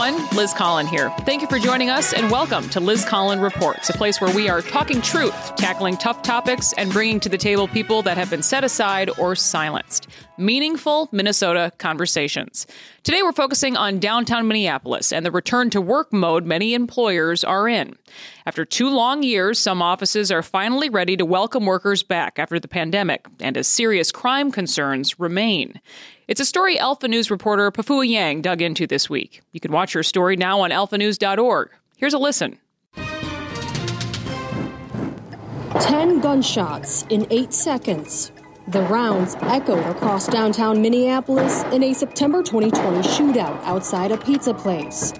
everyone. Liz Collin here. Thank you for joining us and welcome to Liz Collin Reports, a place where we are talking truth, tackling tough topics, and bringing to the table people that have been set aside or silenced. Meaningful Minnesota conversations. Today we're focusing on downtown Minneapolis and the return to work mode many employers are in. After two long years, some offices are finally ready to welcome workers back after the pandemic and as serious crime concerns remain. It's a story Alpha News reporter Pafoua Yang dug into this week. You can watch her story now on alphanews.org. Here's a listen. Ten gunshots in eight seconds. The rounds echoed across downtown Minneapolis in a September 2020 shootout outside a pizza place.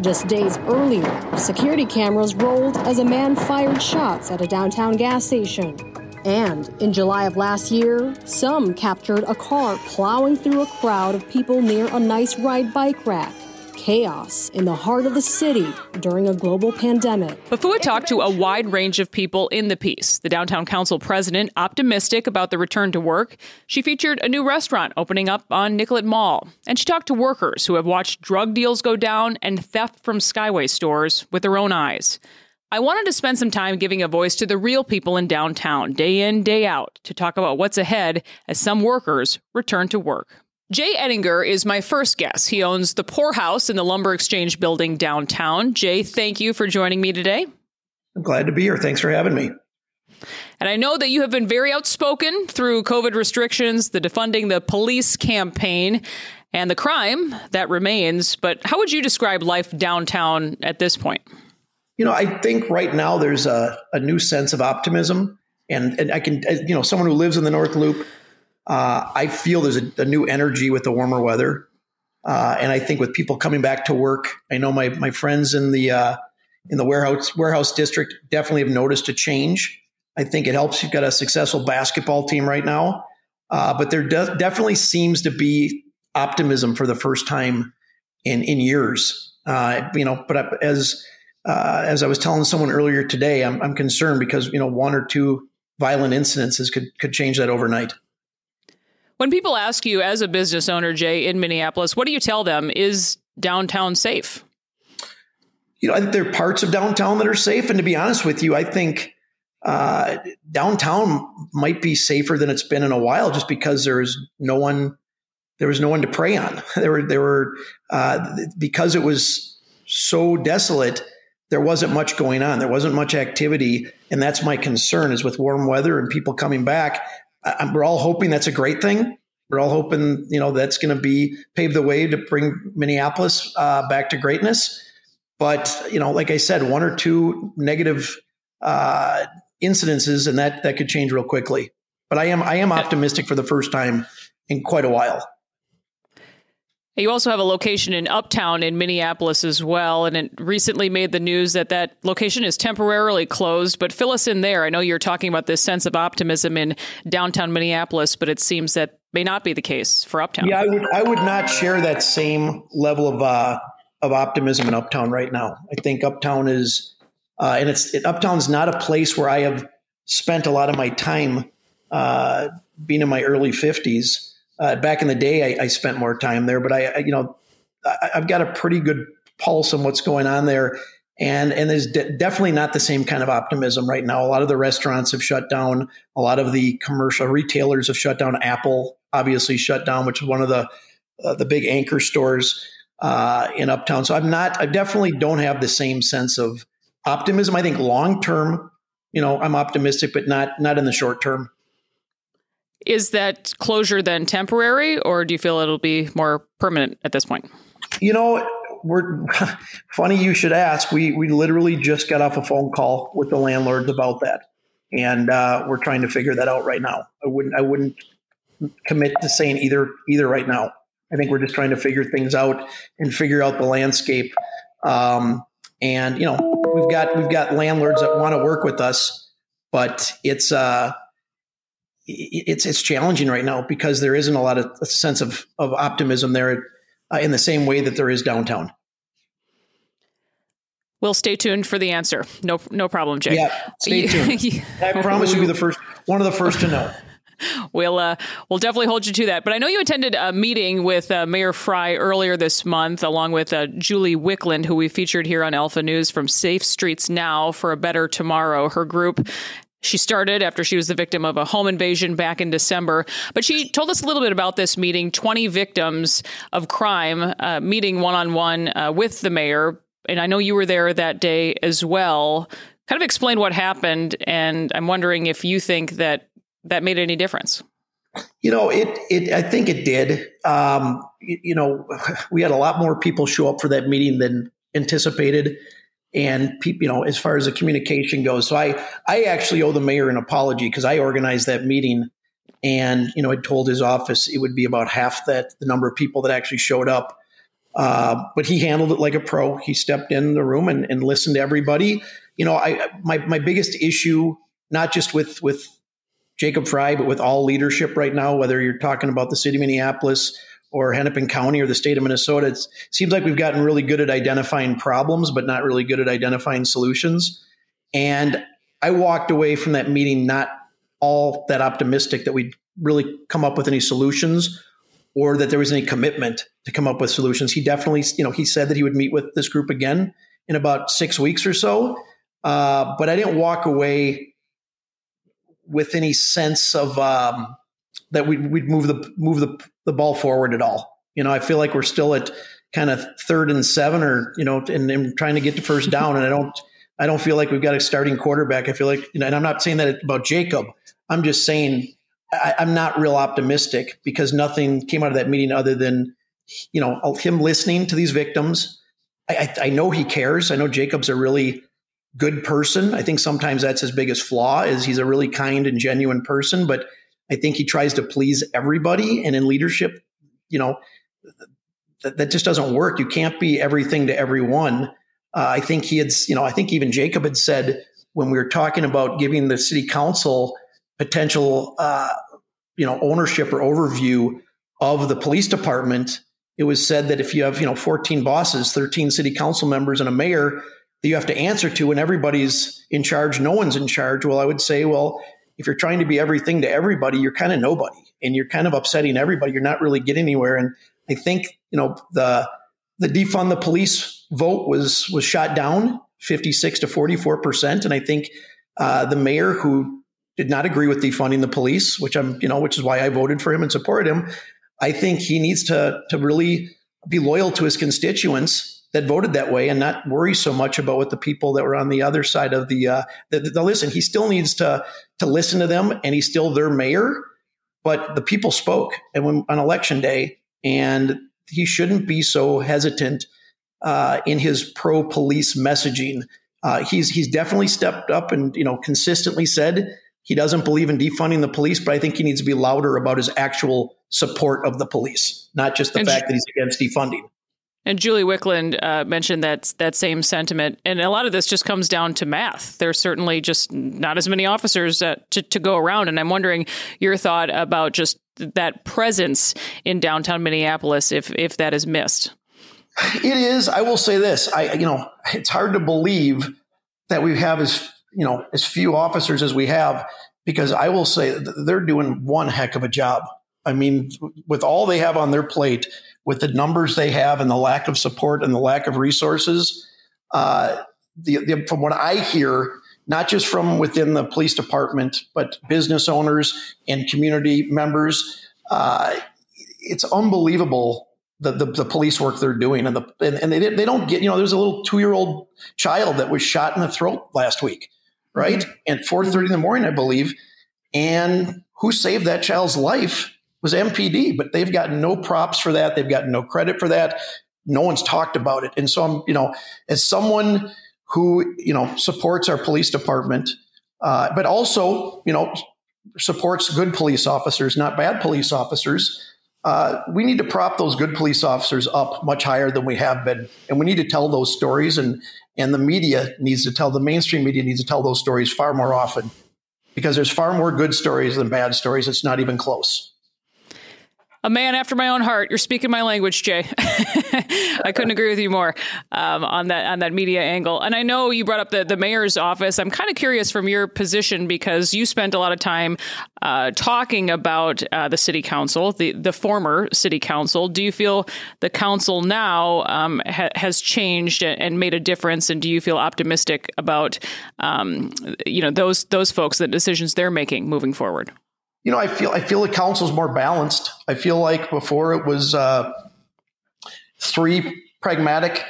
Just days earlier, security cameras rolled as a man fired shots at a downtown gas station. And in July of last year, some captured a car plowing through a crowd of people near a nice ride bike rack. Chaos in the heart of the city during a global pandemic. Pafoua talked to a wide range of people in the piece. The downtown council president, optimistic about the return to work. She featured a new restaurant opening up on Nicollet Mall. And she talked to workers who have watched drug deals go down and theft from Skyway stores with their own eyes. I wanted to spend some time giving a voice to the real people in downtown, day in, day out, to talk about what's ahead as some workers return to work. Jay Ettinger is my first guest. He owns the Pourhouse in the Lumber Exchange building downtown. Jay, thank you for joining me today. I'm glad to be here. Thanks for having me. And I know that you have been very outspoken through COVID restrictions, the defunding the police campaign, and the crime that remains. But how would you describe life downtown at this point? You know, I think right now there's a, a new sense of optimism. And, and I can, you know, someone who lives in the North Loop, uh, I feel there's a, a, new energy with the warmer weather. Uh, and I think with people coming back to work, I know my, my friends in the, uh, in the warehouse, warehouse district definitely have noticed a change. I think it helps. You've got a successful basketball team right now. Uh, but there de- definitely seems to be optimism for the first time in, in years. Uh, you know, but as, uh, as I was telling someone earlier today, I'm, I'm concerned because you know one or two violent incidences could could change that overnight. When people ask you as a business owner, Jay, in Minneapolis, what do you tell them? Is downtown safe? You know, I think there are parts of downtown that are safe, and to be honest with you, I think uh, downtown might be safer than it's been in a while, just because there is no one, there was no one to prey on. There were there were uh, because it was so desolate there wasn't much going on. There wasn't much activity. And that's my concern is with warm weather and people coming back. I, we're all hoping that's a great thing. We're all hoping, you know, that's going to be pave the way to bring Minneapolis uh, back to greatness. But, you know, like I said, one or two negative uh, incidences and that, that could change real quickly. But I am, I am optimistic for the first time in quite a while. You also have a location in Uptown in Minneapolis as well, and it recently made the news that that location is temporarily closed. But fill us in there. I know you're talking about this sense of optimism in downtown Minneapolis, but it seems that may not be the case for Uptown. Yeah, I would I would not share that same level of uh, of optimism in Uptown right now. I think Uptown is, uh, and it's it, Uptown's not a place where I have spent a lot of my time uh, being in my early fifties. Uh, back in the day, I, I, spent more time there, but I, I you know, I, have got a pretty good pulse on what's going on there. And, and there's de- definitely not the same kind of optimism right now. A lot of the restaurants have shut down. A lot of the commercial retailers have shut down. Apple obviously shut down, which is one of the uh, the big anchor stores uh, in Uptown. So I'm not. I definitely don't have the same sense of optimism. I think long term, you know, I'm optimistic, but not not in the short term. Is that closure then temporary, or do you feel it'll be more permanent at this point? You know, we're funny you should ask. We we literally just got off a phone call with the landlords about that, and uh, we're trying to figure that out right now. I wouldn't I wouldn't commit to saying either either right now. I think we're just trying to figure things out and figure out the landscape. Um, and you know, we've got we've got landlords that want to work with us, but it's uh, it's it's challenging right now because there isn't a lot of a sense of of optimism there uh, in the same way that there is downtown. We'll stay tuned for the answer. No, no problem, Jay. Yeah, stay tuned. I promise you'll be the first, one of the first to know. we'll uh, we'll definitely hold you to that. But I know you attended a meeting with uh, Mayor Fry earlier this month, along with uh, Julie Wickland, who we featured here on Alpha News from Safe Streets Now for a Better Tomorrow. Her group she started after she was the victim of a home invasion back in December. But she told us a little bit about this meeting 20 victims of crime uh, meeting one on one with the mayor. And I know you were there that day as well. Kind of explain what happened. And I'm wondering if you think that that made any difference. You know, it. It. I think it did. Um, you, you know, we had a lot more people show up for that meeting than anticipated and you know, as far as the communication goes. So I, I actually owe the mayor an apology because I organized that meeting, and you know, I told his office it would be about half that the number of people that actually showed up. Uh, but he handled it like a pro. He stepped in the room and, and listened to everybody. You know, I my my biggest issue, not just with with Jacob Fry, but with all leadership right now, whether you're talking about the city of Minneapolis or Hennepin County or the state of Minnesota, it seems like we've gotten really good at identifying problems, but not really good at identifying solutions. And I walked away from that meeting not all that optimistic that we'd really come up with any solutions or that there was any commitment to come up with solutions. He definitely, you know, he said that he would meet with this group again in about six weeks or so. Uh, but I didn't walk away with any sense of um, that we'd, we'd move the move the, the ball forward at all. You know, I feel like we're still at kind of third and seven, or you know, and, and trying to get to first down. And I don't, I don't feel like we've got a starting quarterback. I feel like, you know, and I'm not saying that about Jacob. I'm just saying I, I'm not real optimistic because nothing came out of that meeting other than, you know, him listening to these victims. I, I, I know he cares. I know Jacob's a really good person. I think sometimes that's his biggest flaw is he's a really kind and genuine person, but I think he tries to please everybody. And in leadership, you know, that, that just doesn't work. You can't be everything to everyone. Uh, I think he had, you know, I think even Jacob had said when we were talking about giving the city council potential, uh, you know, ownership or overview of the police department, it was said that if you have, you know, 14 bosses, 13 city council members, and a mayor that you have to answer to, and everybody's in charge, no one's in charge. Well, I would say, well, if you're trying to be everything to everybody, you're kind of nobody and you're kind of upsetting everybody. You're not really getting anywhere. And I think, you know, the the defund the police vote was was shot down 56 to 44 percent. And I think uh, the mayor who did not agree with defunding the police, which I'm, you know, which is why I voted for him and supported him. I think he needs to to really be loyal to his constituents that voted that way and not worry so much about what the people that were on the other side of the, uh, the, the, the listen. He still needs to to listen to them, and he's still their mayor. But the people spoke, and when on election day, and he shouldn't be so hesitant uh, in his pro police messaging. Uh, he's he's definitely stepped up and you know consistently said he doesn't believe in defunding the police, but I think he needs to be louder about his actual support of the police, not just the and fact that he's against defunding. And Julie Wickland uh, mentioned that that same sentiment, and a lot of this just comes down to math. There's certainly just not as many officers uh, to, to go around, and I'm wondering your thought about just that presence in downtown Minneapolis, if if that is missed. It is. I will say this. I you know it's hard to believe that we have as you know as few officers as we have because I will say they're doing one heck of a job. I mean, with all they have on their plate with the numbers they have and the lack of support and the lack of resources. Uh, the, the, from what I hear, not just from within the police department, but business owners and community members, uh, it's unbelievable the, the, the, police work they're doing. And, the, and, and, they, they don't get, you know, there's a little two year old child that was shot in the throat last week, right? Mm-hmm. At 4.30 in the morning, I believe. And who saved that child's life? Was MPD, but they've gotten no props for that. They've gotten no credit for that. No one's talked about it. And so I'm, you know, as someone who, you know, supports our police department, uh, but also, you know, supports good police officers, not bad police officers. Uh, we need to prop those good police officers up much higher than we have been, and we need to tell those stories. and And the media needs to tell the mainstream media needs to tell those stories far more often, because there's far more good stories than bad stories. It's not even close. A man after my own heart. You're speaking my language, Jay. I couldn't agree with you more um, on that on that media angle. And I know you brought up the the mayor's office. I'm kind of curious from your position because you spent a lot of time uh, talking about uh, the city council, the the former city council. Do you feel the council now um, ha- has changed and made a difference? And do you feel optimistic about um, you know those those folks, the decisions they're making moving forward? You know, I feel I feel the council's more balanced. I feel like before it was uh, three pragmatic,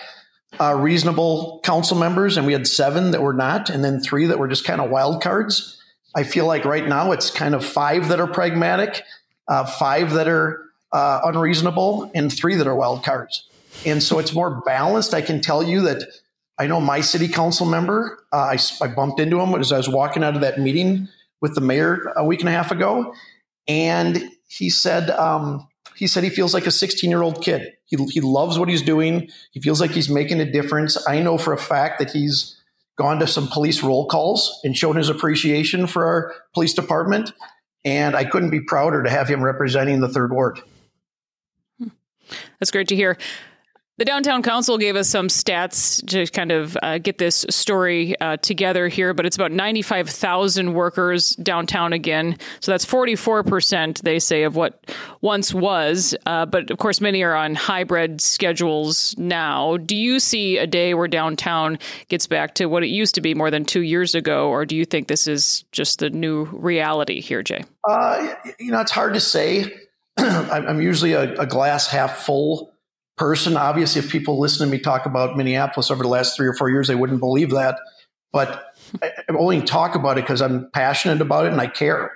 uh, reasonable council members, and we had seven that were not, and then three that were just kind of wild cards. I feel like right now it's kind of five that are pragmatic, uh, five that are uh, unreasonable, and three that are wild cards. And so it's more balanced. I can tell you that I know my city council member. Uh, I, I bumped into him as I was walking out of that meeting with the mayor a week and a half ago, and he said um, he said he feels like a 16 year old kid. He, he loves what he's doing. He feels like he's making a difference. I know for a fact that he's gone to some police roll calls and shown his appreciation for our police department. And I couldn't be prouder to have him representing the third ward. That's great to hear. The Downtown Council gave us some stats to kind of uh, get this story uh, together here, but it's about 95,000 workers downtown again. So that's 44%, they say, of what once was. Uh, but of course, many are on hybrid schedules now. Do you see a day where downtown gets back to what it used to be more than two years ago, or do you think this is just the new reality here, Jay? Uh, you know, it's hard to say. I'm usually a, a glass half full person. Obviously, if people listen to me talk about Minneapolis over the last three or four years, they wouldn't believe that. But I only talk about it because I'm passionate about it and I care.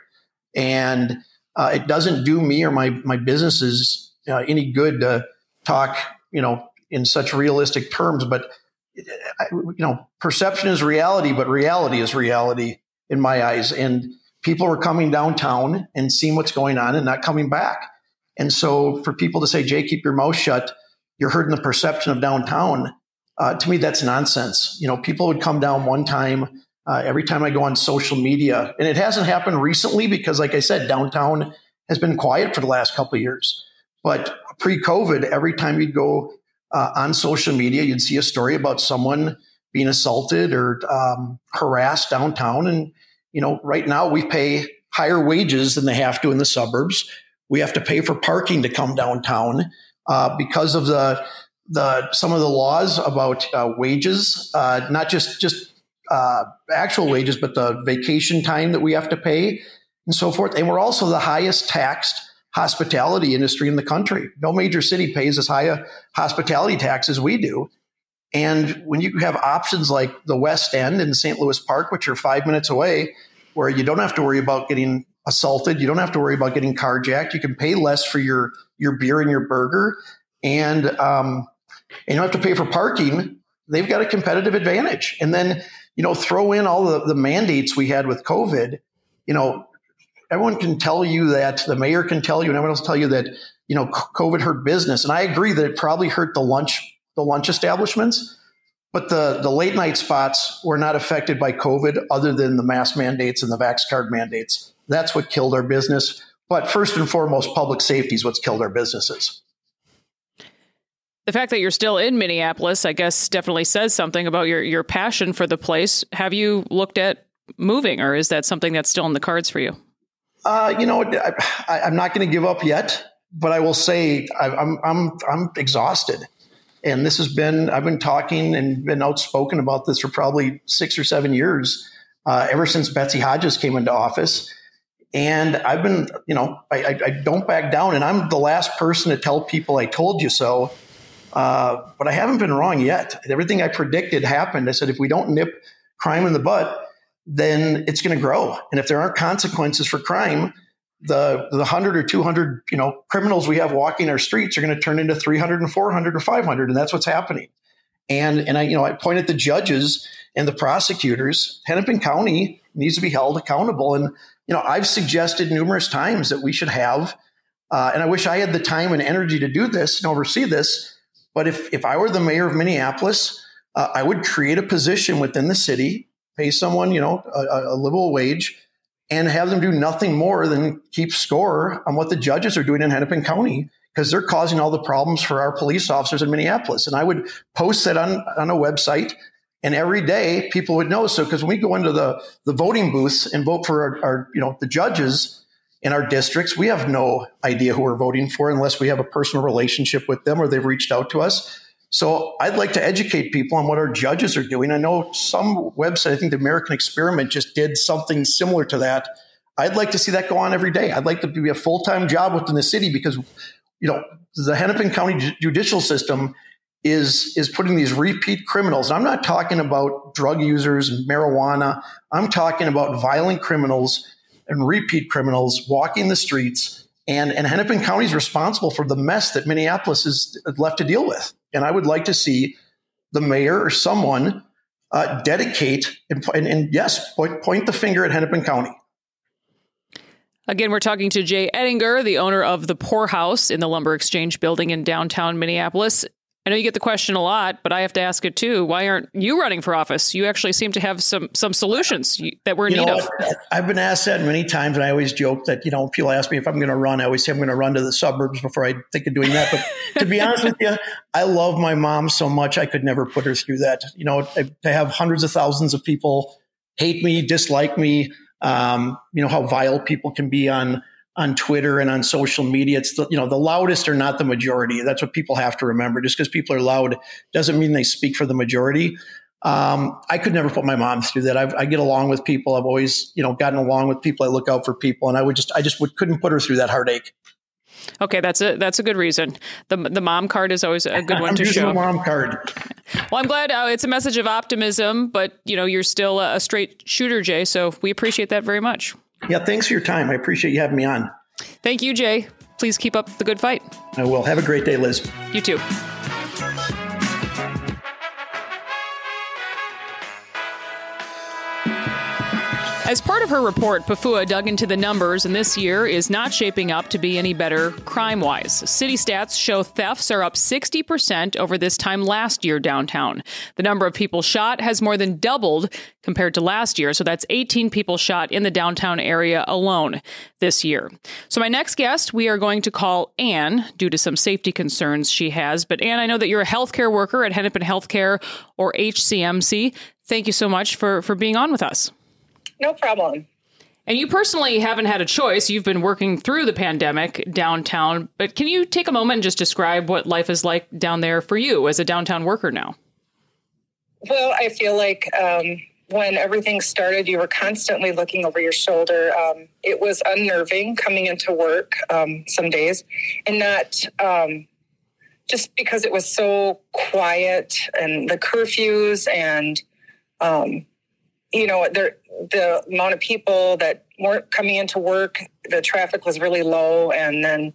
And uh, it doesn't do me or my my businesses uh, any good to talk, you know, in such realistic terms. But you know, perception is reality, but reality is reality in my eyes. And people are coming downtown and seeing what's going on and not coming back. And so, for people to say, "Jay, keep your mouth shut," you're hurting the perception of downtown. Uh, to me, that's nonsense. You know, people would come down one time. Uh, every time I go on social media, and it hasn't happened recently because, like I said, downtown has been quiet for the last couple of years. But pre-COVID, every time you'd go uh, on social media, you'd see a story about someone being assaulted or um, harassed downtown. And you know, right now we pay higher wages than they have to in the suburbs. We have to pay for parking to come downtown uh, because of the the some of the laws about uh, wages, uh, not just just uh, actual wages, but the vacation time that we have to pay and so forth. And we're also the highest taxed hospitality industry in the country. No major city pays as high a hospitality tax as we do. And when you have options like the West End and St. Louis Park, which are five minutes away, where you don't have to worry about getting assaulted. You don't have to worry about getting carjacked. You can pay less for your your beer and your burger, and um, and you don't have to pay for parking. They've got a competitive advantage. And then you know throw in all the, the mandates we had with COVID. You know, everyone can tell you that the mayor can tell you, and everyone else tell you that you know COVID hurt business. And I agree that it probably hurt the lunch the lunch establishments. But the, the late night spots were not affected by COVID other than the mask mandates and the Vax card mandates. That's what killed our business. But first and foremost, public safety is what's killed our businesses. The fact that you're still in Minneapolis, I guess, definitely says something about your, your passion for the place. Have you looked at moving, or is that something that's still in the cards for you? Uh, you know, I, am not going to give up yet, but I will say I, I'm I'm I'm exhausted, and this has been I've been talking and been outspoken about this for probably six or seven years, uh, ever since Betsy Hodges came into office and I've been, you know, I, I, I, don't back down. And I'm the last person to tell people I told you so. Uh, but I haven't been wrong yet. Everything I predicted happened. I said, if we don't nip crime in the butt, then it's going to grow. And if there aren't consequences for crime, the the 100 or 200 you know criminals we have walking our streets are going to turn into 300 and 400 or 500 and that's what's happening and and i you know i point at the judges and the prosecutors hennepin county needs to be held accountable and you know, I've suggested numerous times that we should have, uh, and I wish I had the time and energy to do this and oversee this. But if if I were the mayor of Minneapolis, uh, I would create a position within the city, pay someone, you know, a, a livable wage, and have them do nothing more than keep score on what the judges are doing in Hennepin County because they're causing all the problems for our police officers in Minneapolis. And I would post that on, on a website and every day people would know. So, because when we go into the, the voting booths and vote for our, our, you know, the judges in our districts, we have no idea who we're voting for unless we have a personal relationship with them or they've reached out to us. So I'd like to educate people on what our judges are doing. I know some website, I think the American Experiment just did something similar to that. I'd like to see that go on every day. I'd like to be a full time job within the city because, you know, the Hennepin County judicial system is is putting these repeat criminals. I'm not talking about drug users and marijuana. I'm talking about violent criminals and repeat criminals walking the streets. And, and Hennepin County is responsible for the mess that Minneapolis is left to deal with. And I would like to see the mayor or someone uh, dedicate and, and, and yes, point, point the finger at Hennepin County. Again, we're talking to Jay Ettinger, the owner of the Pour House in the Lumber Exchange building in downtown Minneapolis. I know you get the question a lot, but I have to ask it too. Why aren't you running for office? You actually seem to have some some solutions that we're in you need of. I've been asked that many times, and I always joke that you know people ask me if I'm going to run. I always say I'm going to run to the suburbs before I think of doing that. But to be honest with you, I love my mom so much I could never put her through that. You know, to have hundreds of thousands of people hate me, dislike me. Um, you know how vile people can be on on Twitter and on social media. It's the, you know, the loudest are not the majority. That's what people have to remember. Just because people are loud doesn't mean they speak for the majority. Um, I could never put my mom through that. I've, i get along with people. I've always, you know, gotten along with people. I look out for people, and I would just, I just would, couldn't put her through that heartache. Okay, that's a that's a good reason. the The mom card is always a good one to show. The mom card. Well, I'm glad uh, it's a message of optimism, but you know, you're still a straight shooter, Jay. So we appreciate that very much. Yeah, thanks for your time. I appreciate you having me on. Thank you, Jay. Please keep up the good fight. I will. Have a great day, Liz. You too. As part of her report, Pafoua dug into the numbers, and this year is not shaping up to be any better crime wise. City stats show thefts are up 60% over this time last year downtown. The number of people shot has more than doubled compared to last year, so that's 18 people shot in the downtown area alone this year. So, my next guest, we are going to call Anne due to some safety concerns she has. But, Anne, I know that you're a healthcare worker at Hennepin Healthcare or HCMC. Thank you so much for, for being on with us. No problem. And you personally haven't had a choice. You've been working through the pandemic downtown, but can you take a moment and just describe what life is like down there for you as a downtown worker now? Well, I feel like um, when everything started, you were constantly looking over your shoulder. Um, it was unnerving coming into work um, some days, and not um, just because it was so quiet and the curfews and um, you know there the amount of people that weren't coming into work, the traffic was really low. And then,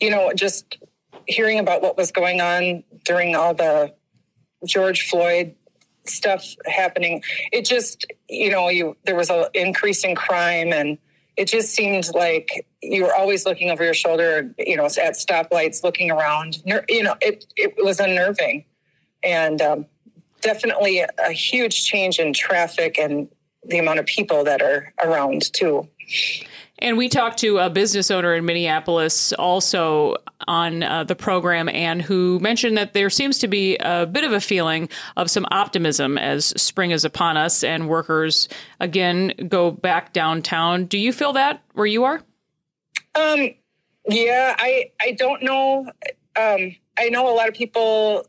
you know, just hearing about what was going on during all the George Floyd stuff happening, it just, you know, you there was an increase in crime and it just seemed like you were always looking over your shoulder, you know, at stoplights, looking around. You know, it, it was unnerving. And um, definitely a huge change in traffic and the amount of people that are around too. And we talked to a business owner in Minneapolis also on uh, the program, and who mentioned that there seems to be a bit of a feeling of some optimism as spring is upon us and workers again go back downtown. Do you feel that where you are? Um, yeah, I I don't know. Um, I know a lot of people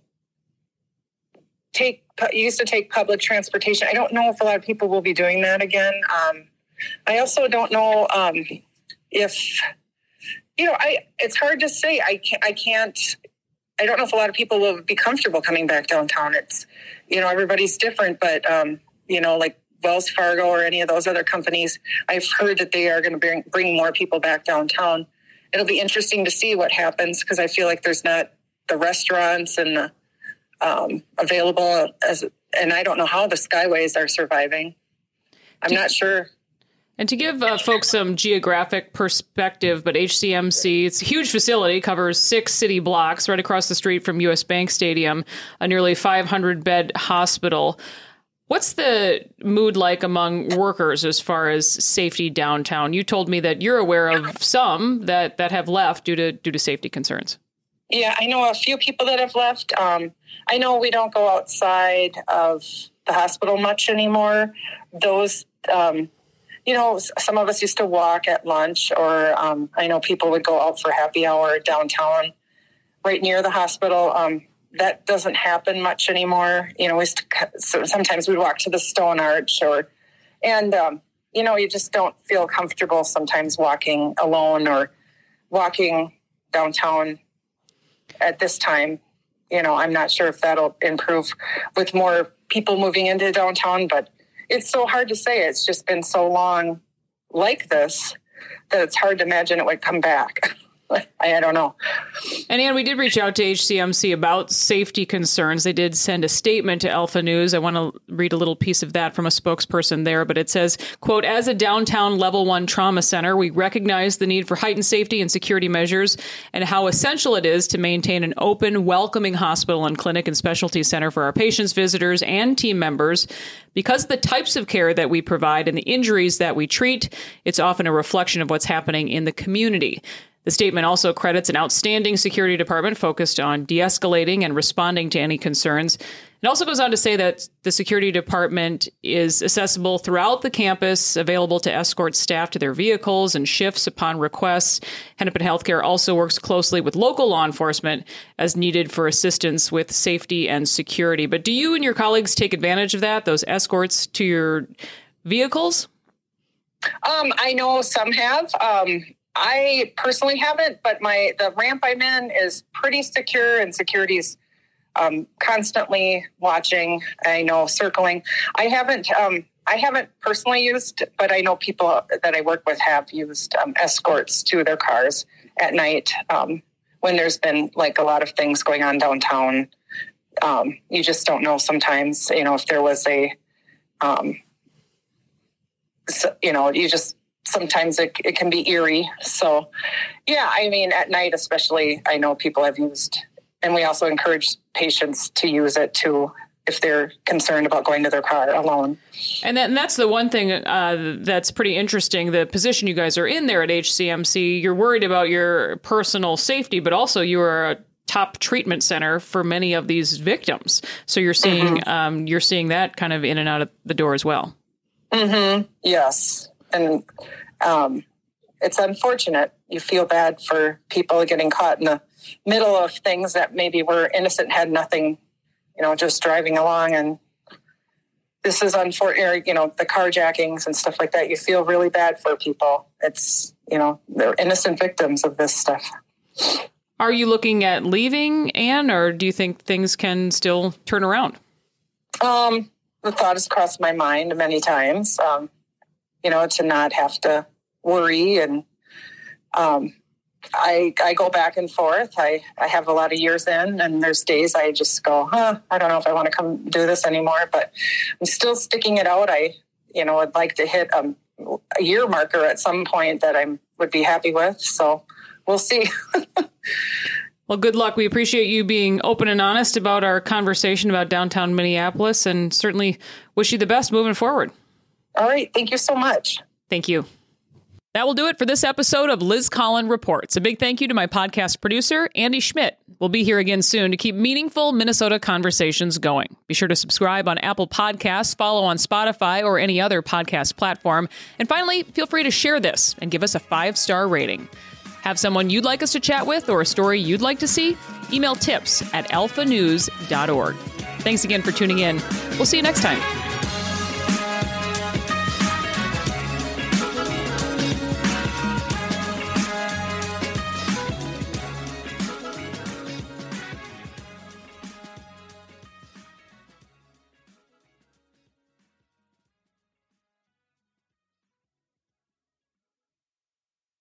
take used to take public transportation. I don't know if a lot of people will be doing that again. Um, I also don't know um, if you know. I it's hard to say. I can't. I can't. I don't know if a lot of people will be comfortable coming back downtown. It's you know everybody's different, but um, you know like Wells Fargo or any of those other companies, I've heard that they are going to bring bring more people back downtown. It'll be interesting to see what happens because I feel like there's not the restaurants and the um, available as, and I don't know how the Skyways are surviving. I'm not sure. And to give uh, folks some geographic perspective, but HCMC, it's a huge facility, covers six city blocks right across the street from US Bank Stadium, a nearly 500 bed hospital. What's the mood like among workers as far as safety downtown? You told me that you're aware of some that, that have left due to due to safety concerns. Yeah, I know a few people that have left. Um, I know we don't go outside of the hospital much anymore. Those, um, you know, some of us used to walk at lunch, or um, I know people would go out for happy hour downtown, right near the hospital. Um, that doesn't happen much anymore. You know, we so sometimes we'd walk to the Stone Arch, or and um, you know, you just don't feel comfortable sometimes walking alone or walking downtown at this time. You know, I'm not sure if that'll improve with more people moving into downtown, but it's so hard to say. It's just been so long like this that it's hard to imagine it would come back. I, don't know. And Ann, we did reach out to HCMC about safety concerns. They did send a statement to Alpha News. I want to read a little piece of that from a spokesperson there, but it says, quote, as a downtown level one trauma center, we recognize the need for heightened safety and security measures and how essential it is to maintain an open, welcoming hospital and clinic and specialty center for our patients, visitors, and team members. Because the types of care that we provide and the injuries that we treat, it's often a reflection of what's happening in the community. The statement also credits an outstanding security department focused on de escalating and responding to any concerns. It also goes on to say that the security department is accessible throughout the campus, available to escort staff to their vehicles and shifts upon request. Hennepin Healthcare also works closely with local law enforcement as needed for assistance with safety and security. But do you and your colleagues take advantage of that, those escorts to your vehicles? Um, I know some have. Um, I personally haven't, but my the ramp I'm in is pretty secure, and security's um, constantly watching. I know circling. I haven't. Um, I haven't personally used, but I know people that I work with have used um, escorts to their cars at night um, when there's been like a lot of things going on downtown. Um, you just don't know sometimes. You know if there was a, um, so, you know, you just sometimes it, it can be eerie. So, yeah, I mean, at night, especially, I know people have used, and we also encourage patients to use it too if they're concerned about going to their car alone. And, that, and that's the one thing uh, that's pretty interesting. The position you guys are in there at HCMC, you're worried about your personal safety, but also you are a top treatment center for many of these victims. So you're seeing mm-hmm. um, you're seeing that kind of in and out of the door as well. Mm-hmm. Yes, and um, it's unfortunate. You feel bad for people getting caught in the middle of things that maybe were innocent, had nothing, you know, just driving along. And this is unfortunate, you know, the carjackings and stuff like that. You feel really bad for people. It's, you know, they're innocent victims of this stuff. Are you looking at leaving, Anne, or do you think things can still turn around? Um, the thought has crossed my mind many times. Um, you know, to not have to worry. And um, I, I go back and forth. I, I have a lot of years in, and there's days I just go, huh, I don't know if I want to come do this anymore, but I'm still sticking it out. I, you know, would like to hit a, a year marker at some point that I would be happy with. So we'll see. Well, good luck. We appreciate you being open and honest about our conversation about downtown Minneapolis and certainly wish you the best moving forward. All right. Thank you so much. Thank you. That will do it for this episode of Liz Collin Reports. A big thank you to my podcast producer, Andy Schmidt. We'll be here again soon to keep meaningful Minnesota conversations going. Be sure to subscribe on Apple Podcasts, follow on Spotify or any other podcast platform. And finally, feel free to share this and give us a five star rating. Have someone you'd like us to chat with or a story you'd like to see? Email tips at alphanews.org. Thanks again for tuning in. We'll see you next time.